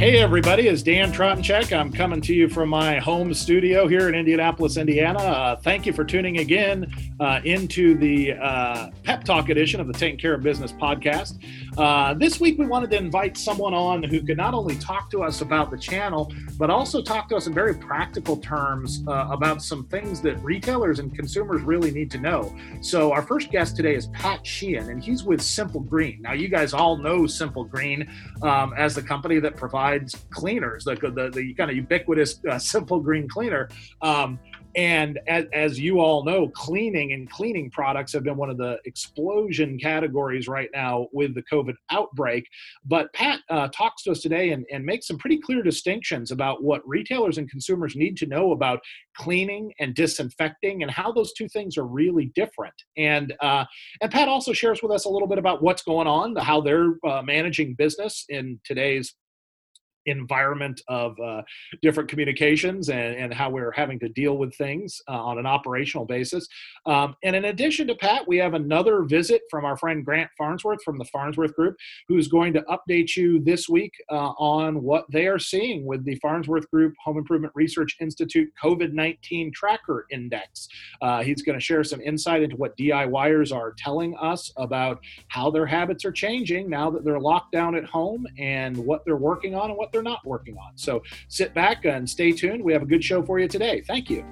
Hey, everybody, it's Dan Tratensek. I'm coming to you from my home studio here in Indianapolis, Indiana. Uh, thank you for tuning again uh, into the uh, Pep Talk edition of the Taking Care of Business podcast. Uh, this week, we wanted to invite someone on who could not only talk to us about the channel, but also talk to us in very practical terms uh, about some things that retailers and consumers really need to know. So, our first guest today is Pat Sheehan, and he's with Simple Green. Now, you guys all know Simple Green um, as the company that provides cleaners, the, the, the kind of ubiquitous uh, simple green cleaner. Um, and as, as, you all know, cleaning and cleaning products have been one of the explosion categories right now with the COVID outbreak. But Pat uh, talks to us today and, and makes some pretty clear distinctions about what retailers and consumers need to know about cleaning and disinfecting and how those two things are really different. And uh, and Pat also shares with us a little bit about what's going on, how they're uh, managing business in today's environment of uh, different communications and, and, how we're having to deal with things uh, on an operational basis. Um, and in addition to Pat, we have another visit from our friend Grant Farnsworth from the Farnsworth Group, who's going to update you this week uh, on what they are seeing with the Farnsworth Group Home Improvement Research Institute COVID 19 Tracker Index. Uh, he's going to share some insight into what DIYers are telling us about how their habits are changing now that they're locked down at home and what they're working on and what they're not working on. So sit back and stay tuned. We have a good show for you today. Thank you.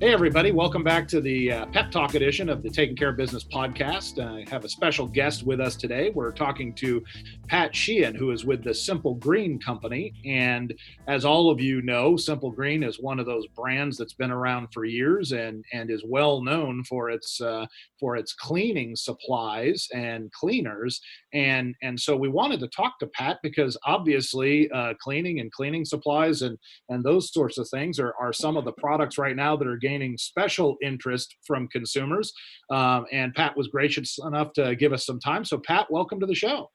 Hey, everybody, welcome back to the uh, Pep Talk edition of the Taking Care of Business podcast. I have a special guest with us today. We're talking to Pat Sheehan, who is with the Simple Green Company. And as all of you know, Simple Green is one of those brands that's been around for years and, and is well known for its, uh, for its cleaning supplies and cleaners. And, and so we wanted to talk to Pat because obviously uh, cleaning and cleaning supplies and, and those sorts of things are, are some of the products right now that are getting gaining special interest from consumers. Um, and Pat was gracious enough to give us some time. So, Pat, welcome to the show.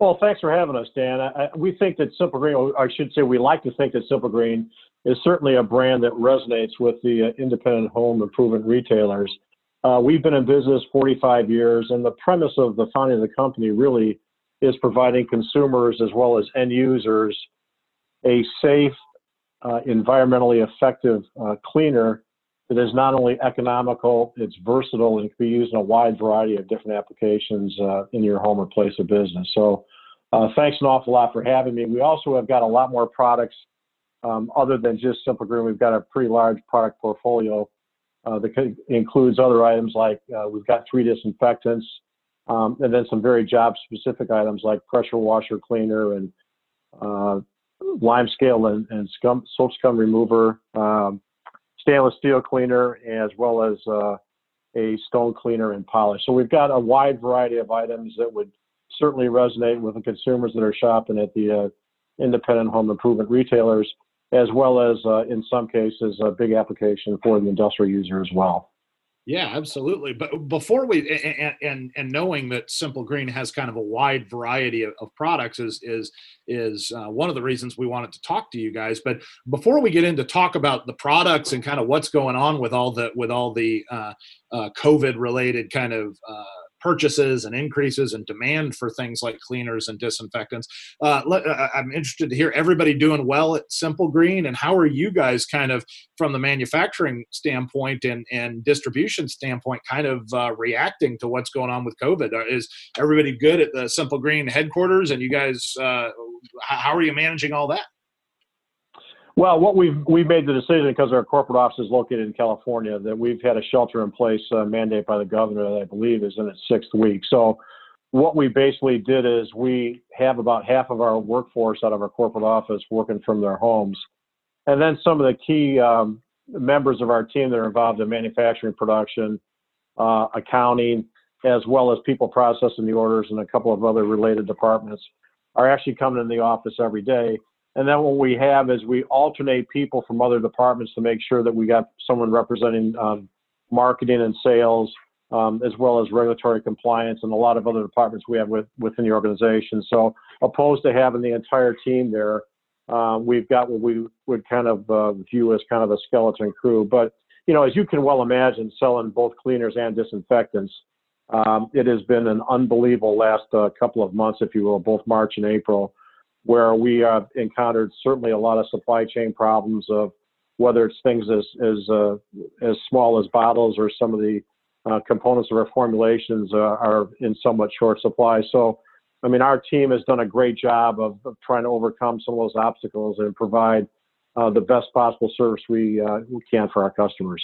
Well, thanks for having us, Dan. I, we think that Simple Green, or I should say, we like to think that Simple Green is certainly a brand that resonates with the uh, independent home improvement retailers. Uh, we've been in business 45 years, and the premise of the founding of the company really is providing consumers as well as end users a safe, uh, environmentally effective uh, cleaner that is not only economical, it's versatile and can be used in a wide variety of different applications uh, in your home or place of business. So, uh, thanks an awful lot for having me. We also have got a lot more products um, other than just Simple Green. We've got a pretty large product portfolio uh, that includes other items like uh, we've got three disinfectants, um, and then some very job specific items like pressure washer cleaner and lime scale and, and scum, soap scum remover, um, stainless steel cleaner, as well as uh, a stone cleaner and polish. So we've got a wide variety of items that would certainly resonate with the consumers that are shopping at the uh, independent home improvement retailers, as well as uh, in some cases a big application for the industrial user as well. Yeah, absolutely. But before we and, and and knowing that Simple Green has kind of a wide variety of, of products is is is uh, one of the reasons we wanted to talk to you guys. But before we get into talk about the products and kind of what's going on with all the with all the uh, uh, COVID related kind of uh, purchases and increases in demand for things like cleaners and disinfectants. Uh, let, uh, I'm interested to hear everybody doing well at Simple Green, and how are you guys kind of from the manufacturing standpoint and, and distribution standpoint, kind of uh, reacting to what's going on with COVID? Uh, is everybody good at the Simple Green headquarters, and you guys, uh, how are you managing all that? Well, what we've we made the decision because our corporate office is located in California that we've had a shelter in place uh, mandate by the governor that I believe is in its sixth week. So, what we basically did is we have about half of our workforce out of our corporate office working from their homes, and then some of the key um, members of our team that are involved in manufacturing, production, uh, accounting, as well as people processing the orders and a couple of other related departments are actually coming in the office every day and then what we have is we alternate people from other departments to make sure that we got someone representing um, marketing and sales, um, as well as regulatory compliance and a lot of other departments we have with, within the organization. So opposed to having the entire team there, uh, we've got what we would kind of uh, view as kind of a skeleton crew. But you know, as you can well imagine, selling both cleaners and disinfectants, um, it has been an unbelievable last uh, couple of months, if you will, both March and April, where we have encountered certainly a lot of supply chain problems of whether it's things as as uh, as small as bottles or some of the uh, components of our formulations uh, are in somewhat short supply. So, I mean, our team has done a great job of, of trying to overcome some of those obstacles and provide uh, the best possible service we, uh, we can for our customers.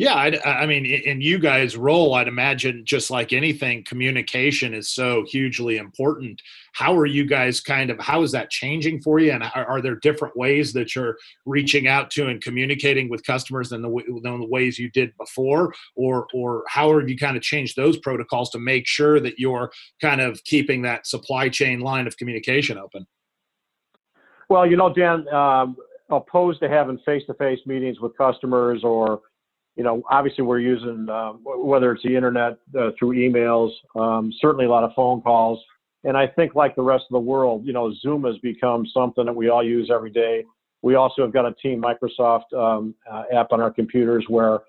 Yeah, I, I, mean, in you guys' role, I'd imagine just like anything, communication is so hugely important. How are you guys kind of? How is that changing for you? And are, are there different ways that you're reaching out to and communicating with customers than the, than the ways you did before, or or how have you kind of changed those protocols to make sure that you're kind of keeping that supply chain line of communication open? Well, you know, Dan, um, opposed to having face-to-face meetings with customers or you know, obviously we're using uh, whether it's the internet uh, through emails, um, certainly a lot of phone calls, and I think like the rest of the world, you know, Zoom has become something that we all use every day. We also have got a Team Microsoft um, uh, app on our computers where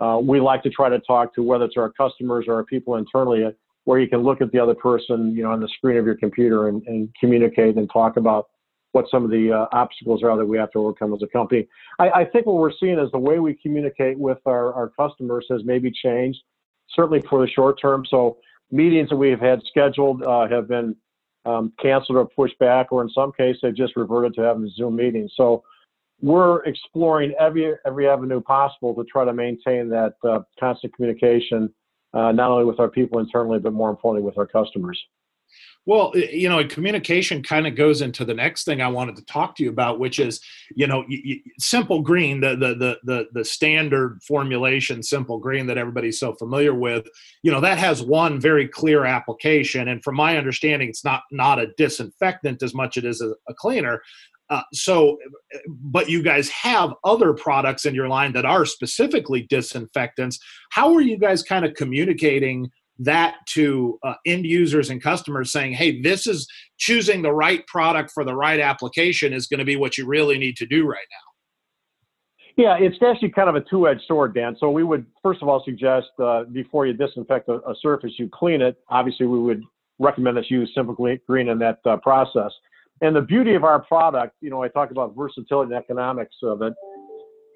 uh, we like to try to talk to whether it's our customers or our people internally, where you can look at the other person, you know, on the screen of your computer and, and communicate and talk about what some of the uh, obstacles are that we have to overcome as a company. I, I, think what we're seeing is the way we communicate with our, our customers has maybe changed, certainly for the short term. So meetings that we have had scheduled uh, have been um, canceled or pushed back, or in some cases, they've just reverted to having Zoom meetings. So we're exploring every every avenue possible to try to maintain that uh, constant communication, uh, not only with our people internally, but more importantly with our customers. Well, you know, communication kind of goes into the next thing I wanted to talk to you about, which is, you know, simple green, the the the the, the standard formulation, simple green that everybody's so familiar with. You know, that has one very clear application, and from my understanding, it's not not a disinfectant as much as it is a, a cleaner. Uh, so, but you guys have other products in your line that are specifically disinfectants. How are you guys kind of communicating? That to uh, end users and customers saying, hey, this is choosing the right product for the right application is going to be what you really need to do right now? Yeah, it's actually kind of a two edged sword, Dan. So we would, first of all, suggest uh, before you disinfect a, a, surface, you clean it. Obviously, we would recommend that you use Simple Green in that uh, process. And the beauty of our product, you know, I talk about versatility and economics of it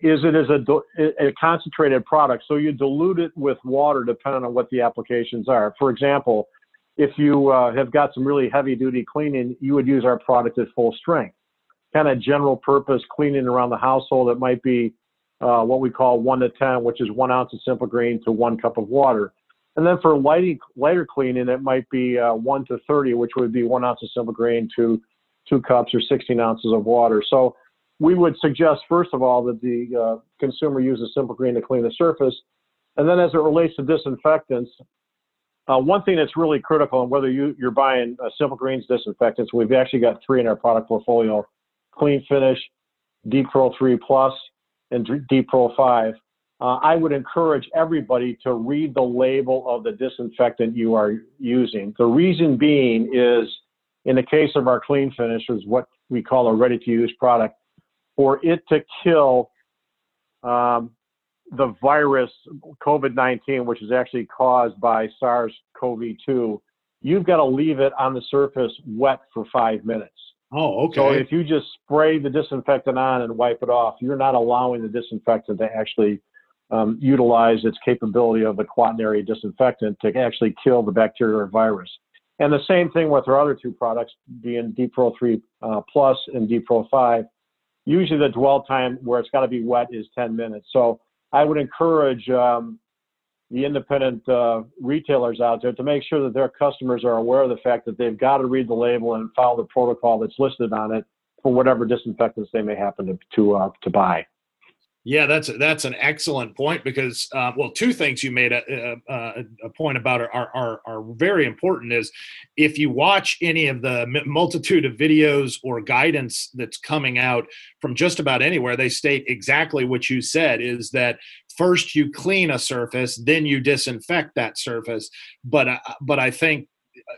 is it is a, a concentrated product. So you dilute it with water depending on what the applications are. For example, if you uh, have got some really heavy duty cleaning, you would use our product at full strength. Kind of general purpose cleaning around the household, it might be uh, what we call one to 10, which is one ounce of simple green to one cup of water. And then for lighting, lighter cleaning, it might be uh, 1 to 30, which would be one ounce of simple green to two cups or 16 ounces of water. So we would suggest, first of all, that the uh, consumer a Simple Green to clean the surface. And then as it relates to disinfectants, uh, one thing that's really critical, and whether you, you're buying uh, Simple Greens disinfectants, we've actually got three in our product portfolio, Clean Finish, D Pro 3 Plus, and D Pro 5. Uh, I would encourage everybody to read the label of the disinfectant you are using. The reason being is, in the case of our Clean Finish, is what we call a ready-to-use product for it to kill um, the virus COVID 19, which is actually caused by SARS CoV 2, you've got to leave it on the surface wet for five minutes. Oh, okay. So if you just spray the disinfectant on and wipe it off, you're not allowing the disinfectant to actually um, utilize its capability of the quaternary disinfectant to actually kill the bacteria or virus. And the same thing with our other two products, being D Pro 3 uh, Plus and D Pro 5 usually the dwell time where it's got to be wet is 10 minutes. So I would encourage um, the independent uh, retailers out there to make sure that their customers are aware of the fact that they've got to read the label and follow the protocol that's listed on it for whatever disinfectants they may happen to to, uh, to buy. Yeah, that's that's an excellent point because uh, well, two things you made a, a, a point about are, are are very important. Is if you watch any of the multitude of videos or guidance that's coming out from just about anywhere, they state exactly what you said: is that first you clean a surface, then you disinfect that surface. But uh, but I think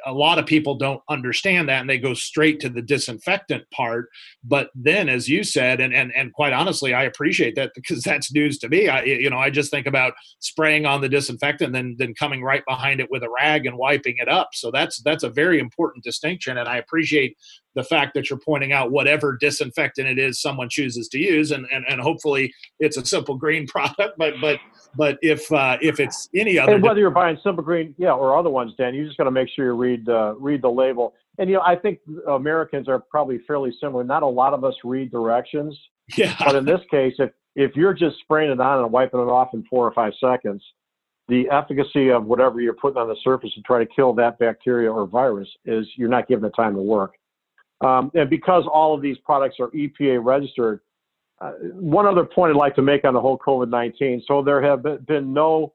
a lot of people don't understand that and they go straight to the disinfectant part. But then as you said and and, and quite honestly i appreciate that because that's news to me. I you know i just think about spraying on the disinfectant and then then coming right behind it with a rag and wiping it up. So that's that's a very important distinction and i appreciate the fact that you're pointing out whatever disinfectant it is someone chooses to use and and, and hopefully it's a simple green product but but but if uh, if it's any other, and whether you're buying Simple Green, yeah, or other ones, Dan, you just got to make sure you read uh, read the label. And you know, I think Americans are probably fairly similar. Not a lot of us read directions. Yeah. But in this case, if if you're just spraying it on and wiping it off in four or five seconds, the efficacy of whatever you're putting on the surface to try to kill that bacteria or virus is you're not giving it time to work. Um, and because all of these products are EPA registered, uh, one other point I'd like to make on the whole COVID 19. So there have been no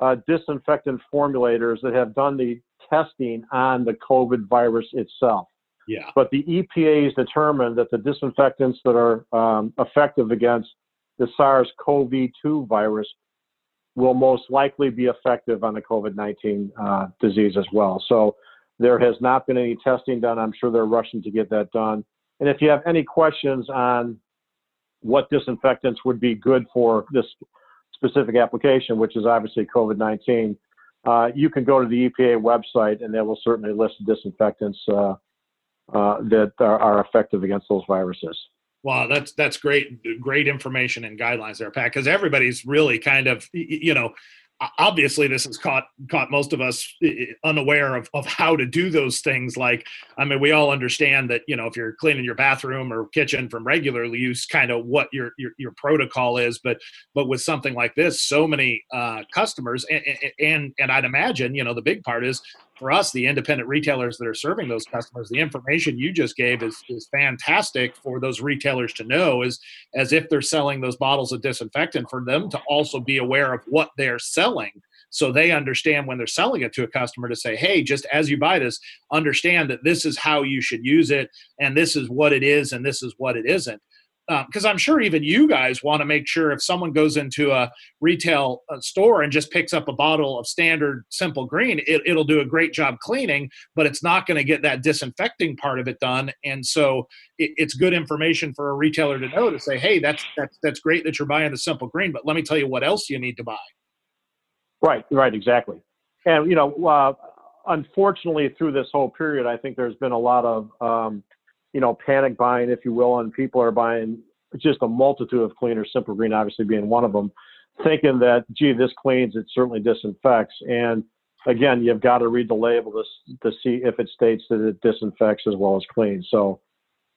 uh, disinfectant formulators that have done the testing on the COVID virus itself. Yeah. But the EPA has determined that the disinfectants that are um, effective against the SARS CoV 2 virus will most likely be effective on the COVID 19 uh, disease as well. So there has not been any testing done. I'm sure they're rushing to get that done. And if you have any questions on what disinfectants would be good for this specific application, which is obviously COVID 19, uh, you can go to the EPA website and they will certainly list disinfectants uh, uh, that are, are, effective against those viruses. Wow, that's that's great, great information and guidelines there, Pat. Because everybody's really kind of, you know, obviously this has caught caught most of us unaware of, of how to do those things. Like i mean we all understand that you know if you're cleaning your bathroom or kitchen from regular use kind of what your, your your, protocol is. But but with something like this so many uh, customers and, and and i'd imagine you know the big part is for us, the independent retailers that are serving those customers, the information you just gave is, is fantastic for those retailers to know is as if they're selling those bottles of disinfectant for them to also be aware of what they're selling. So they understand when they're selling it to a customer to say hey just as you buy this understand that this is how you should use it and this is what it is and this is what it isn't because um, I'm sure even you guys want to make sure if someone goes into a retail uh, store and just picks up a bottle of standard simple green, it, will do a great job cleaning, but it's not going to get that disinfecting part of it done. And so it, it's good information for a retailer to know to say, hey, that's that's that's great that you're buying the simple green, but let me tell you what else you need to buy. Right, right, exactly. And you know, uh, unfortunately, through this whole period, I think there's been a lot of um, you know, panic buying, if you will, and people are buying just a multitude of cleaners, Simple Green obviously being one of them, thinking that, gee, this cleans, it certainly disinfects. And again, you've got to read the label to, to see if it states that it disinfects as well as cleans. So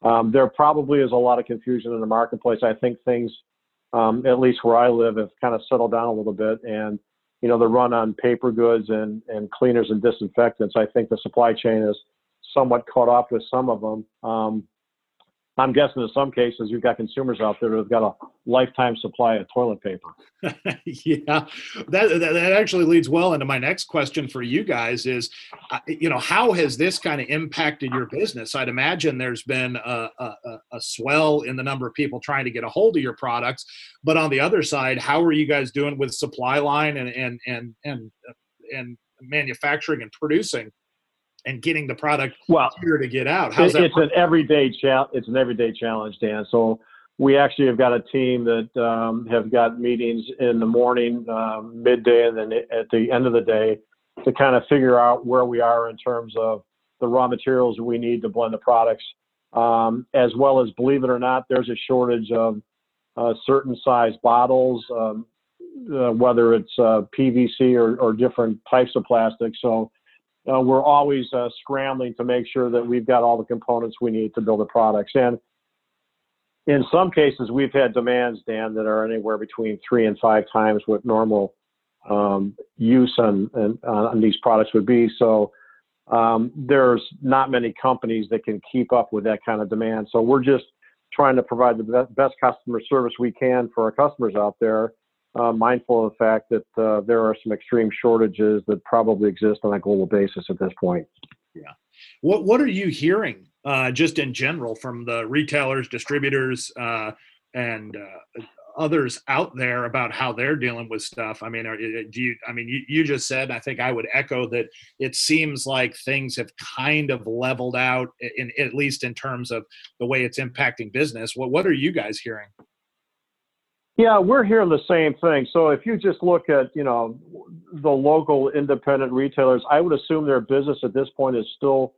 um, there probably is a lot of confusion in the marketplace. I think things, um, at least where I live, have kind of settled down a little bit. And, you know, the run on paper goods and, and cleaners and disinfectants, I think the supply chain is – somewhat caught up with some of them. Um, I'm guessing in some cases you've got consumers out there who've got a lifetime supply of toilet paper. yeah, that, that, actually leads well into my next question for you guys is, uh, you know, how has this kind of impacted your business? I'd imagine there's been a, a, a, swell in the number of people trying to get a hold of your products, but on the other side, how are you guys doing with supply line and and and and and manufacturing and producing? And getting the product well here to get out. How's it, it's an everyday challenge. It's an everyday challenge, Dan. So we actually have got a team that um, have got meetings in the morning, um, midday, and then at the end of the day to kind of figure out where we are in terms of the raw materials we need to blend the products, um, as well as believe it or not, there's a shortage of uh, certain size bottles, um, uh, whether it's uh, PVC or, or different types of plastic. So uh, we're always uh, scrambling to make sure that we've got all the components we need to build the products. And in some cases, we've had demands, Dan, that are anywhere between three and five times what normal um, use on, on, on, these products would be. So um, there's not many companies that can keep up with that kind of demand. So we're just trying to provide the best customer service we can for our customers out there uh, mindful of the fact that uh, there are some extreme shortages that probably exist on a global basis at this point. Yeah. What What are you hearing uh, just in general from the retailers, distributors, uh, and uh, others out there about how they're dealing with stuff. I mean, are, do you? I mean, you, you just said. I think I would echo that. It seems like things have kind of leveled out, in at least in terms of the way it's impacting business. What What are you guys hearing? Yeah, we're hearing the same thing. So if you just look at, you know, the local independent retailers, I would assume their business at this point is still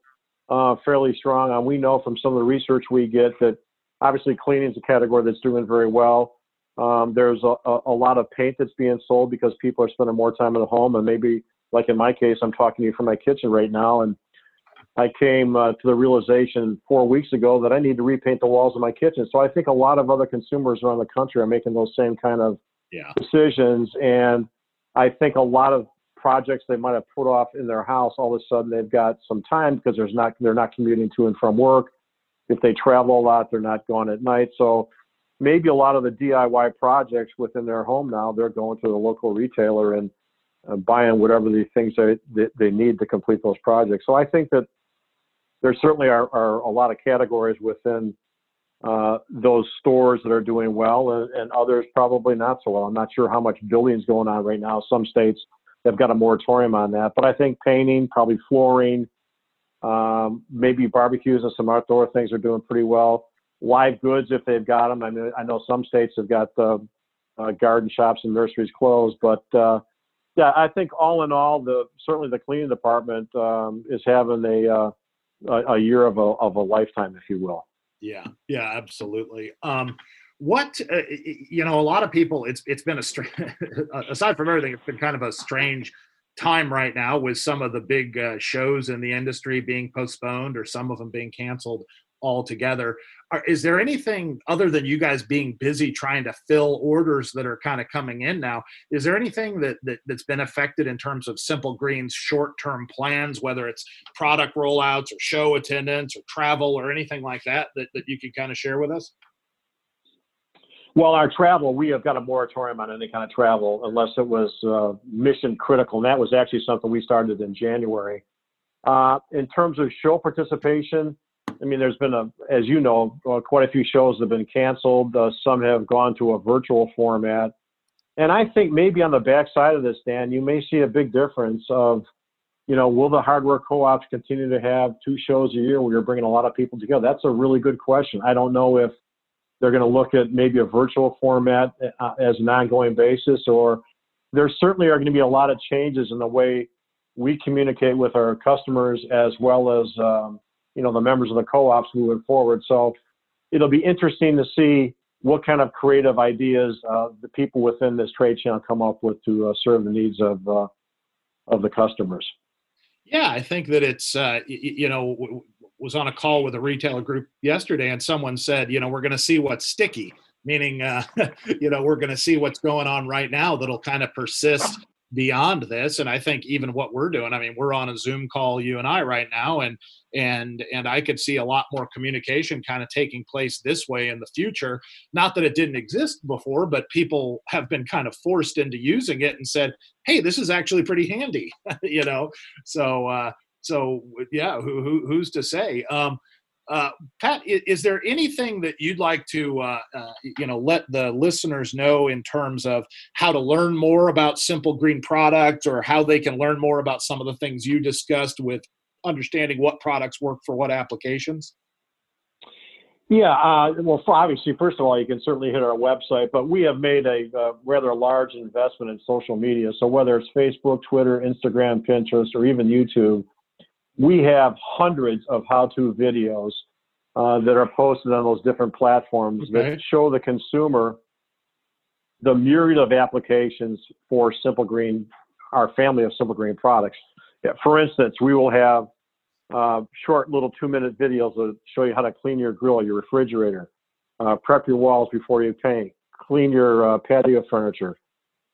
uh, fairly strong. And we know from some of the research we get that obviously cleaning is a category that's doing very well. Um, there's a, a, lot of paint that's being sold because people are spending more time at home. And maybe, like in my case, I'm talking to you from my kitchen right now, and I came uh, to the realization four weeks ago that I need to repaint the walls of my kitchen. So I think a lot of other consumers around the country are making those same kind of yeah. decisions. And I think a lot of projects they might have put off in their house, all of a sudden they've got some time because there's not they're not commuting to and from work. If they travel a lot, they're not going at night. So maybe a lot of the DIY projects within their home now, they're going to the local retailer and uh, buying whatever the things they, they, they need to complete those projects. So I think that there certainly are, are a lot of categories within uh, those stores that are doing well and, and, others probably not so well. I'm not sure how much building is going on right now. Some states have got a moratorium on that, but I think painting, probably flooring, um, maybe barbecues and some outdoor things are doing pretty well. Live goods, if they've got them. I mean, I know some states have got uh, uh, garden shops and nurseries closed, but uh, yeah, I think all in all, the certainly the cleaning department um, is having a uh, a, year of a, of a lifetime, if you will. Yeah, yeah, absolutely. Um, what uh, you know, a lot of people. It's it's been a strange. aside from everything, it's been kind of a strange time right now with some of the big uh, shows in the industry being postponed or some of them being canceled altogether. Are, is there anything other than you guys being busy trying to fill orders that are kind of coming in now? Is there anything that, that that's been affected in terms of Simple Green's short-term plans, whether it's product rollouts or show attendance or travel or anything like that that, that you can kind of share with us? Well, our travel, we have got a moratorium on any kind of travel unless it was uh, mission critical. And that was actually something we started in January. Uh, in terms of show participation, I mean, there's been a, as you know, uh, quite a few shows have been canceled. Uh, some have gone to a virtual format, and I think maybe on the backside of this, Dan, you may see a big difference of, you know, will the hardware co-ops continue to have two shows a year where you're bringing a lot of people together? That's a really good question. I don't know if they're going to look at maybe a virtual format uh, as an ongoing basis, or there certainly are going to be a lot of changes in the way we communicate with our customers as well as um, you know the members of the co-ops moving forward. So it'll be interesting to see what kind of creative ideas uh, the people within this trade channel come up with to uh, serve the needs of uh, of the customers. Yeah, I think that it's uh, you know w- was on a call with a retailer group yesterday, and someone said, you know, we're going to see what's sticky, meaning uh, you know we're going to see what's going on right now that'll kind of persist beyond this and i think even what we're doing i mean we're on a zoom call you and i right now and and and i could see a lot more communication kind of taking place this way in the future. Not that it didn't exist before but people have been kind of forced into using it and said hey this is actually pretty handy you know? So uh so yeah who, who who's to say? Um uh, Pat, is there anything that you'd like to, uh, uh, you know, let the listeners know in terms of how to learn more about Simple Green products, or how they can learn more about some of the things you discussed with understanding what products work for what applications? Yeah, uh, well, obviously, first of all, you can certainly hit our website, but we have made a uh, rather large investment in social media. So whether it's Facebook, Twitter, Instagram, Pinterest, or even YouTube, we have hundreds of how-to videos uh, that are posted on those different platforms okay. that show the consumer the myriad of applications for Simple Green, our family of Simple Green products. Yeah, for instance, we will have uh, short little two-minute videos that show you how to clean your grill, your refrigerator, uh, prep your walls before you paint, clean your uh, patio furniture,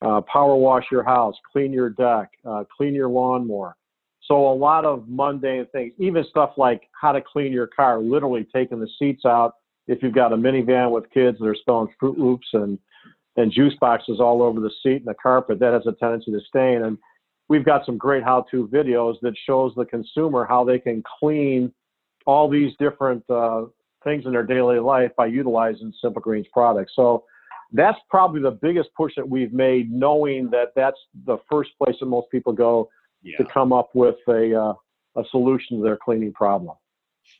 uh, power wash your house, clean your deck, uh, clean your lawnmower, so a lot of mundane things, even stuff like how to clean your car, literally taking the seats out. If you've got a minivan with kids that are spilling Fruit Loops and and juice boxes all over the seat and the carpet, that has a tendency to stain. And we've got some great how-to videos that shows the consumer how they can clean all these different uh, things in their daily life by utilizing Simple Greens products. So that's probably the biggest push that we've made, knowing that that's the first place that most people go yeah. to come up with a uh, a solution to their cleaning problem.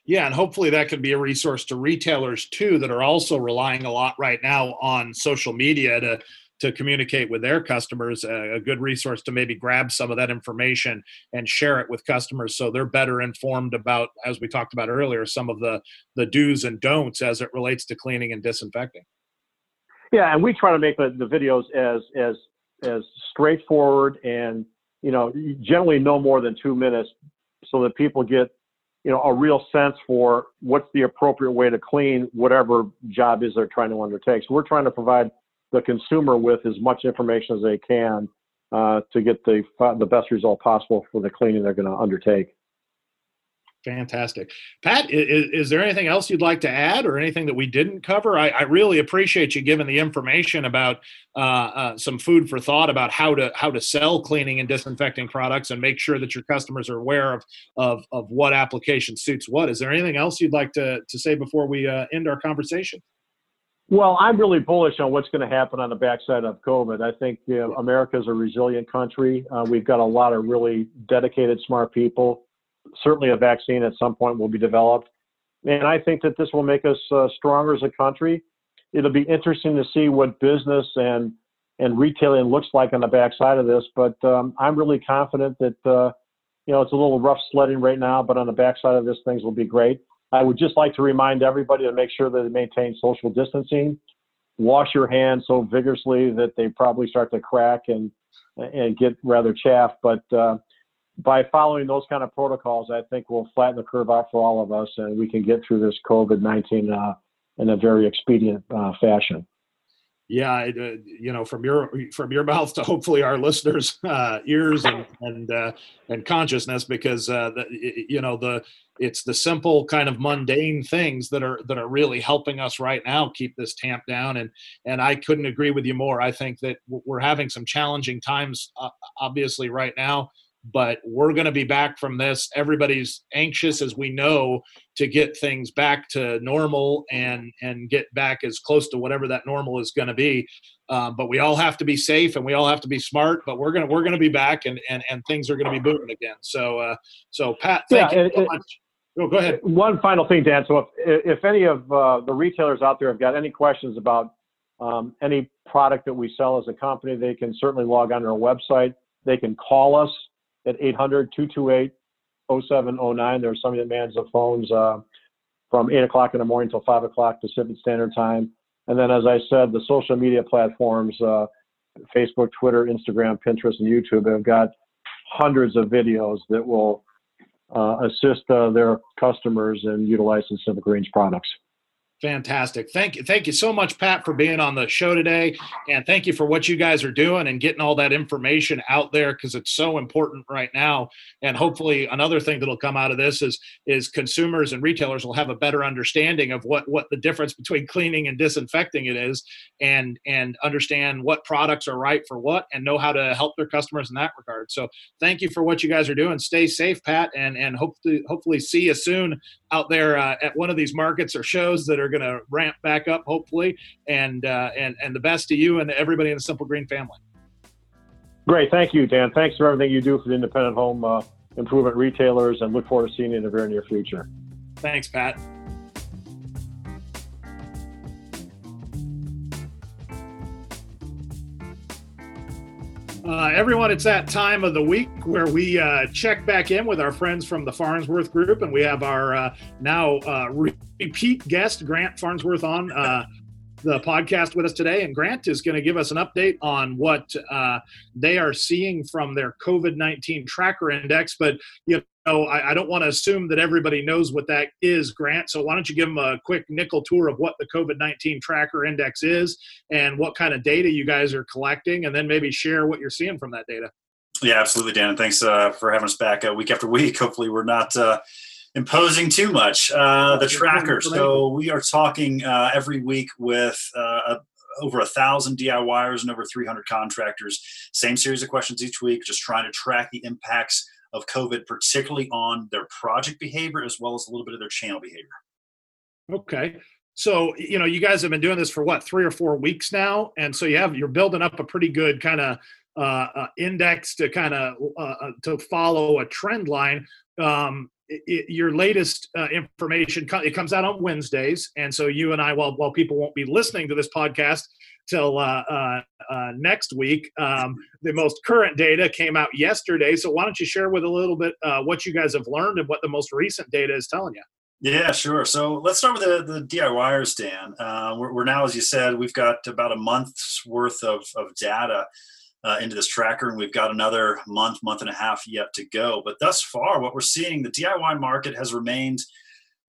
Yeah, and hopefully that could be a resource to retailers too that are also relying a lot right now on social media to to communicate with their customers. A, a good resource to maybe grab some of that information and share it with customers so they're better informed about, as we talked about earlier, some of the the do's and don'ts as it relates to cleaning and disinfecting. Yeah, and we try to make the, the videos as as as straightforward and you know generally no more than two minutes, so that people get you know a real sense for what's the appropriate way to clean whatever job is they're trying to undertake. So we're trying to provide the consumer with as much information as they can uh, to get the the best result possible for the cleaning they're going to undertake. Fantastic. Pat, is, is, there anything else you'd like to add or anything that we didn't cover? I, I really appreciate you giving the information about uh, uh, some food for thought about how to how to sell cleaning and disinfecting products and make sure that your customers are aware of of, of what application suits what. Is there anything else you'd like to, to say before we uh, end our conversation? Well, I'm really bullish on what's going to happen on the backside of COVID. I think you know, America is a resilient country. Uh, we've got a lot of really dedicated, smart people certainly a vaccine at some point will be developed. And I think that this will make us uh, stronger as a country. It'll be interesting to see what business and and retailing looks like on the backside of this. But um, I'm really confident that uh, you know it's a little rough sledding right now, but on the backside of this, things will be great. I would just like to remind everybody to make sure that they maintain social distancing, wash your hands so vigorously that they probably start to crack and and get rather chaff. But uh, by following those kind of protocols, I think we'll flatten the curve out for all of us, and we can get through this COVID nineteen uh, in a very expedient uh, fashion. Yeah, uh, you know, from your from your mouth to hopefully our listeners' uh, ears and and uh, and consciousness, because uh, the, you know the it's the simple kind of mundane things that are that are really helping us right now keep this tamp down. And and I couldn't agree with you more. I think that we're having some challenging times, obviously, right now but we're going to be back from this. Everybody's anxious, as we know, to get things back to normal and and get back as close to whatever that normal is going to be. Um, but we all have to be safe and we all have to be smart. But we're gonna we're gonna be back and and, and things are going to be booming again. So uh, so Pat, thank yeah, you so it, much. Oh, go ahead. One final thing, Dan. So if if any of uh, the retailers out there have got any questions about um, any product that we sell as a company, they can certainly log on to our website. They can call us at 800-228-0709. There's somebody that mans the phones uh, from 8 o'clock in the morning until 5 o'clock Pacific Standard Time. And then, as I said, the social media platforms, uh, Facebook, Twitter, Instagram, Pinterest, and YouTube have got hundreds of videos that will uh, assist uh, their customers in utilizing Simple Green products. Fantastic. Thank you. Thank you so much, Pat, for being on the show today. And thank you for what you guys are doing and getting all that information out there because it's so important right now. And hopefully another thing that'll come out of this is is consumers and retailers will have a better understanding of what what the difference between cleaning and disinfecting it is and and understand what products are right for what and know how to help their customers in that regard. So thank you for what you guys are doing. Stay safe, Pat, and and hopefully hopefully see you soon out there uh, at one of these markets or shows that are going to ramp back up, hopefully. And uh, and and the best to you and everybody in the Simple Green family. Great, thank you, Dan. Thanks for everything you do for the independent home uh, improvement retailers, and look forward to seeing you in the very near future. Thanks, Pat. Uh, everyone, it's that time of the week where we uh, check back in with our friends from the Farnsworth Group, and we have our uh, now uh, repeat guest, Grant Farnsworth, on uh, the podcast with us today. And Grant is going to give us an update on what uh, they are seeing from their COVID 19 tracker index. But, you know, I, I don't want to assume that everybody knows what that is, Grant. So why don't you give them a quick nickel tour of what the COVID 19 tracker index is and what kind of data you guys are collecting, and then maybe share what you're seeing from that data? Yeah, absolutely, Dan. Thanks uh, for having us back uh, week after week. Hopefully, we're not uh, imposing too much. Uh, the tracker. So we are talking uh, every week with uh, over a thousand DIYers and over 300 contractors. Same series of questions each week, just trying to track the impacts of COVID, particularly on their project behavior as well as a little bit of their channel behavior. Okay. so you know you guys have been doing this for what three or four weeks now and so you have you're building up a pretty good kind of uh, uh, index to kind of uh, uh, to follow a trend line um, it, your latest uh, information it comes out on wednesdays and so you and i while, while people won't be listening to this podcast till uh, uh, uh, next week. Um, the most current data came out yesterday. So why don't you share with a little bit uh, what you guys have learned and what the most recent data is telling you? Yeah, sure. So let's start with the, the DIYers, Dan. Uh, we're, we're, now, as you said, we've got about a month's worth of, of data uh, into this tracker, and we've got another month, month and a half yet to go. But thus far, what we're seeing, the DIY market has remained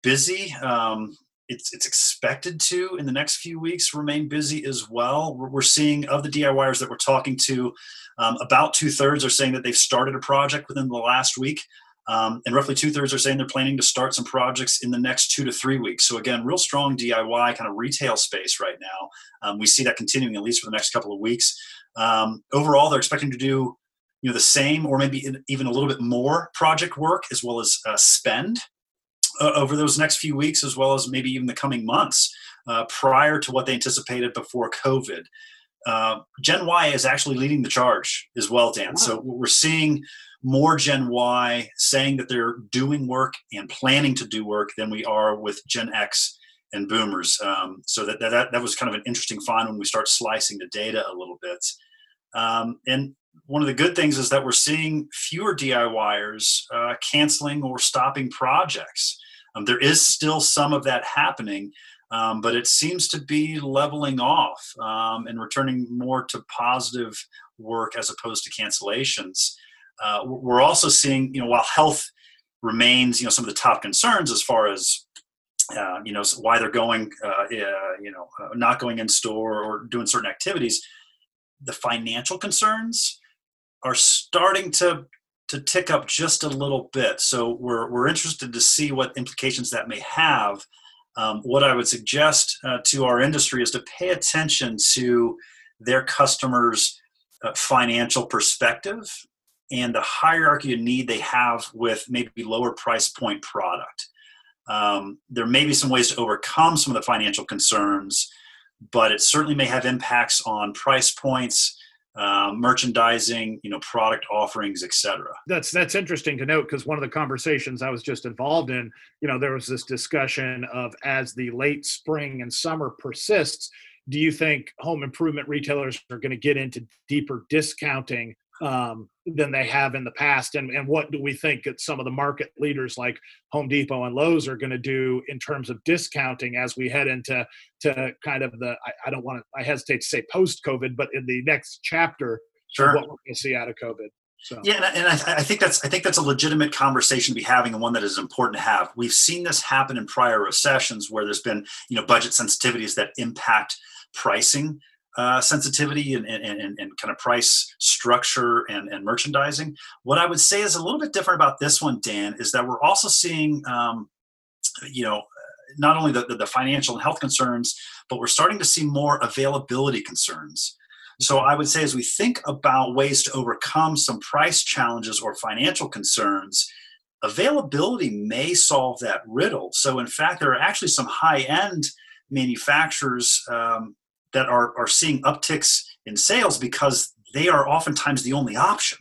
busy. Um, it's it's expected to in the next few weeks remain busy as well. We're, seeing of the DIYers that we're talking to, um, about two thirds are saying that they've started a project within the last week. Um, and roughly two thirds are saying they're planning to start some projects in the next two to three weeks. So again, real strong DIY kind of retail space right now. Um, we see that continuing at least for the next couple of weeks. Um, overall, they're expecting to do you know the same or maybe even a little bit more project work as well as uh, spend uh, over those next few weeks, as well as maybe even the coming months, uh, prior to what they anticipated before COVID. Uh, Gen Y is actually leading the charge as well, Dan. Wow. So we're seeing more Gen Y saying that they're doing work and planning to do work than we are with Gen X and Boomers. Um, so that, that that was kind of an interesting find when we start slicing the data a little bit. Um, and one of the good things is that we're seeing fewer DIYers uh, canceling or stopping projects. Um, there is still some of that happening, um, but it seems to be leveling off um, and returning more to positive work as opposed to cancellations. Uh, we're also seeing, you know, while health remains, you know, some of the top concerns as far as uh, you know why they're going, uh, you know, uh, not going in store or doing certain activities. The financial concerns are starting to to tick up just a little bit. So we're, we're interested to see what implications that may have. Um, what I would suggest uh, to our industry is to pay attention to their customers' uh, financial perspective and the hierarchy of need they have with maybe lower price point product. Um, there may be some ways to overcome some of the financial concerns, but it certainly may have impacts on price points uh, merchandising, you know, product offerings, etc. That's that's interesting to note because one of the conversations I was just involved in, you know, there was this discussion of as the late spring and summer persists, do you think home improvement retailers are going to get into deeper discounting um, than they have in the past? And, and what do we think that some of the market leaders like Home Depot and Lowe's are going to do in terms of discounting as we head into to kind of the, I, I don't want to, I hesitate to say post COVID, but in the next chapter, sure. what we're going to see out of COVID. So. Yeah, and, and I, I, think that's I think that's a legitimate conversation to be having, and one that is important to have. We've seen this happen in prior recessions where there's been you know budget sensitivities that impact pricing uh, sensitivity and, and, and, and, kind of price structure and, and merchandising. What I would say is a little bit different about this one, Dan, is that we're also seeing, um, you know, not only the, the, the, financial and health concerns, but we're starting to see more availability concerns. So I would say as we think about ways to overcome some price challenges or financial concerns, availability may solve that riddle. So in fact, there are actually some high-end manufacturers um, that are, are seeing upticks in sales because they are oftentimes the only option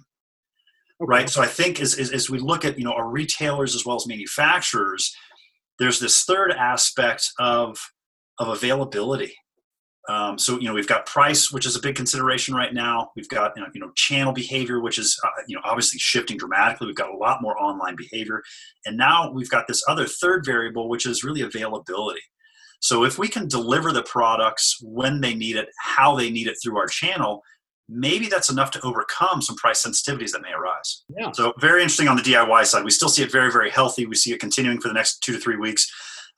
right? So i think as, as, as, we look at you know our retailers as well as manufacturers there's this third aspect of of availability. Um, so you know we've got price which is a big consideration right now. We've got you know, you know channel behavior which is uh, you know obviously shifting dramatically. We've got a lot more online behavior. And now we've got this other third variable which is really availability so if we can deliver the products when they need it, how they need it through our channel, maybe that's enough to overcome some price sensitivities that may arise. Yeah. So very interesting on the DIY side. We still see it very, very healthy. We see it continuing for the next two to three weeks.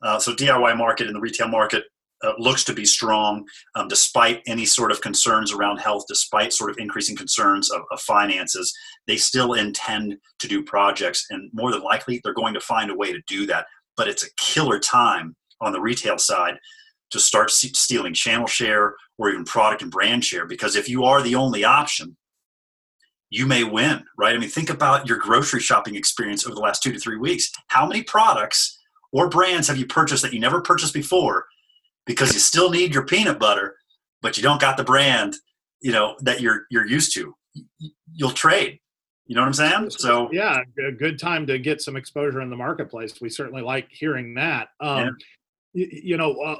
Uh, so DIY market and the retail market uh, looks to be strong um, despite any sort of concerns around health, despite sort of increasing concerns of, of, finances. They still intend to do projects, and more than likely, they're going to find a way to do that. But it's a killer time on the retail side to start stealing channel share or even product and brand share because if you are the only option you may win right i mean think about your grocery shopping experience over the last two to three weeks how many products or brands have you purchased that you never purchased before because you still need your peanut butter, but you don't got the brand, you know, that you're you're used to. You'll trade. You know what I'm saying? So yeah, a good time to get some exposure in the marketplace. We certainly like hearing that. Um, yeah you know, uh,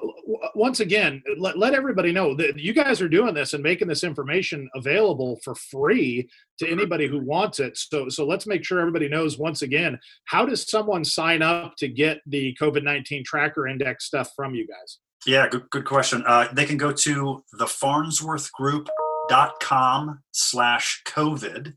once again, let, let everybody know that you guys are doing this and making this information available for free to anybody who wants it. So, so let's make sure everybody knows once again, how does someone sign up to get the COVID 19 tracker index stuff from you guys? Yeah, good, good question. Uh, they can go to thefarnsworthgroup.com slash COVID.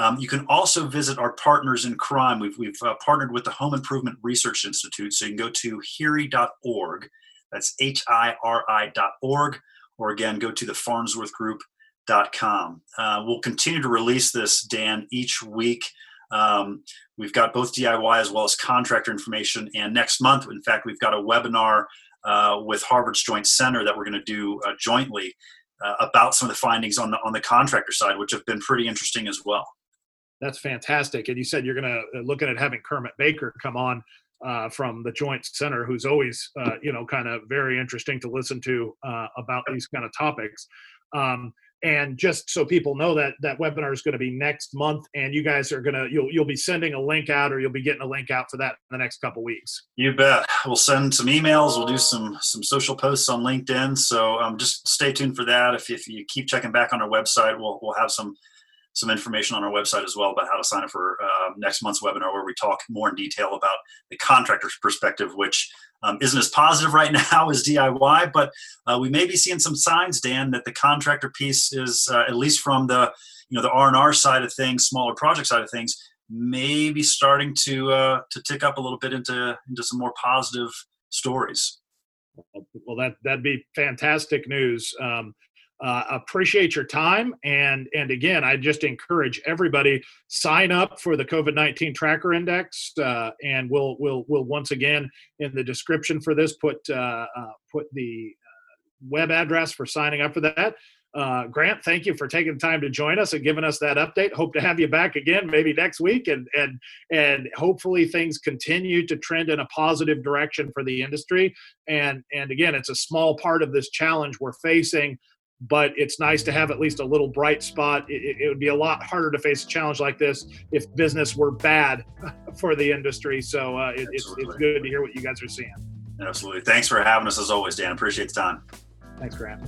Um, you can also visit our partners in crime. We've, we've uh, partnered with the Home Improvement Research Institute. So you can go to hiri.org. That's H I R I.org. Or again, go to the farnsworthgroup.com. Uh, we'll continue to release this, Dan, each week. Um, we've got both DIY as well as contractor information. And next month, in fact, we've got a webinar uh, with Harvard's Joint Center that we're going to do uh, jointly uh, about some of the findings on the on the contractor side, which have been pretty interesting as well. That's fantastic. And you said you're going to uh, looking at having Kermit Baker come on uh, from the Joint Center, who's always, uh, you know, kind of very interesting to listen to uh, about these kind of topics. Um, and just so people know that that webinar is going to be next month, and you guys are gonna you'll you'll be sending a link out, or you'll be getting a link out for that in the next couple weeks. You bet. We'll send some emails. We'll do some some social posts on LinkedIn. So um, just stay tuned for that. If if you keep checking back on our website, we'll we'll have some some information on our website as well about how to sign up for uh, next month's webinar, where we talk more in detail about the contractor's perspective, which um, isn't as positive right now as DIY, but uh, we may be seeing some signs, Dan, that the contractor piece is uh, at least from the you know the R and R side of things, smaller project side of things, maybe starting to uh, to tick up a little bit into into some more positive stories. Well, that that'd be fantastic news. Um, uh, appreciate your time. And and again i just encourage everybody sign up for the covid-19 tracker index uh, and we'll we'll we'll once again in the description for this put uh, uh put the uh, web address for signing up for that. Uh, grant thank you for taking time to join us and giving us that update. Hope to have you back again maybe next week and and and hopefully things continue to trend in a positive direction for the industry. And and again it's a small part of this challenge we're facing but it's nice to have at least a little bright spot. It, it, would be a lot harder to face a challenge like this if business were bad for the industry. So uh, it, it's, it's good to hear what you guys are seeing. Absolutely. Thanks for having us as always, Dan. Appreciate the time. Thanks, Grant.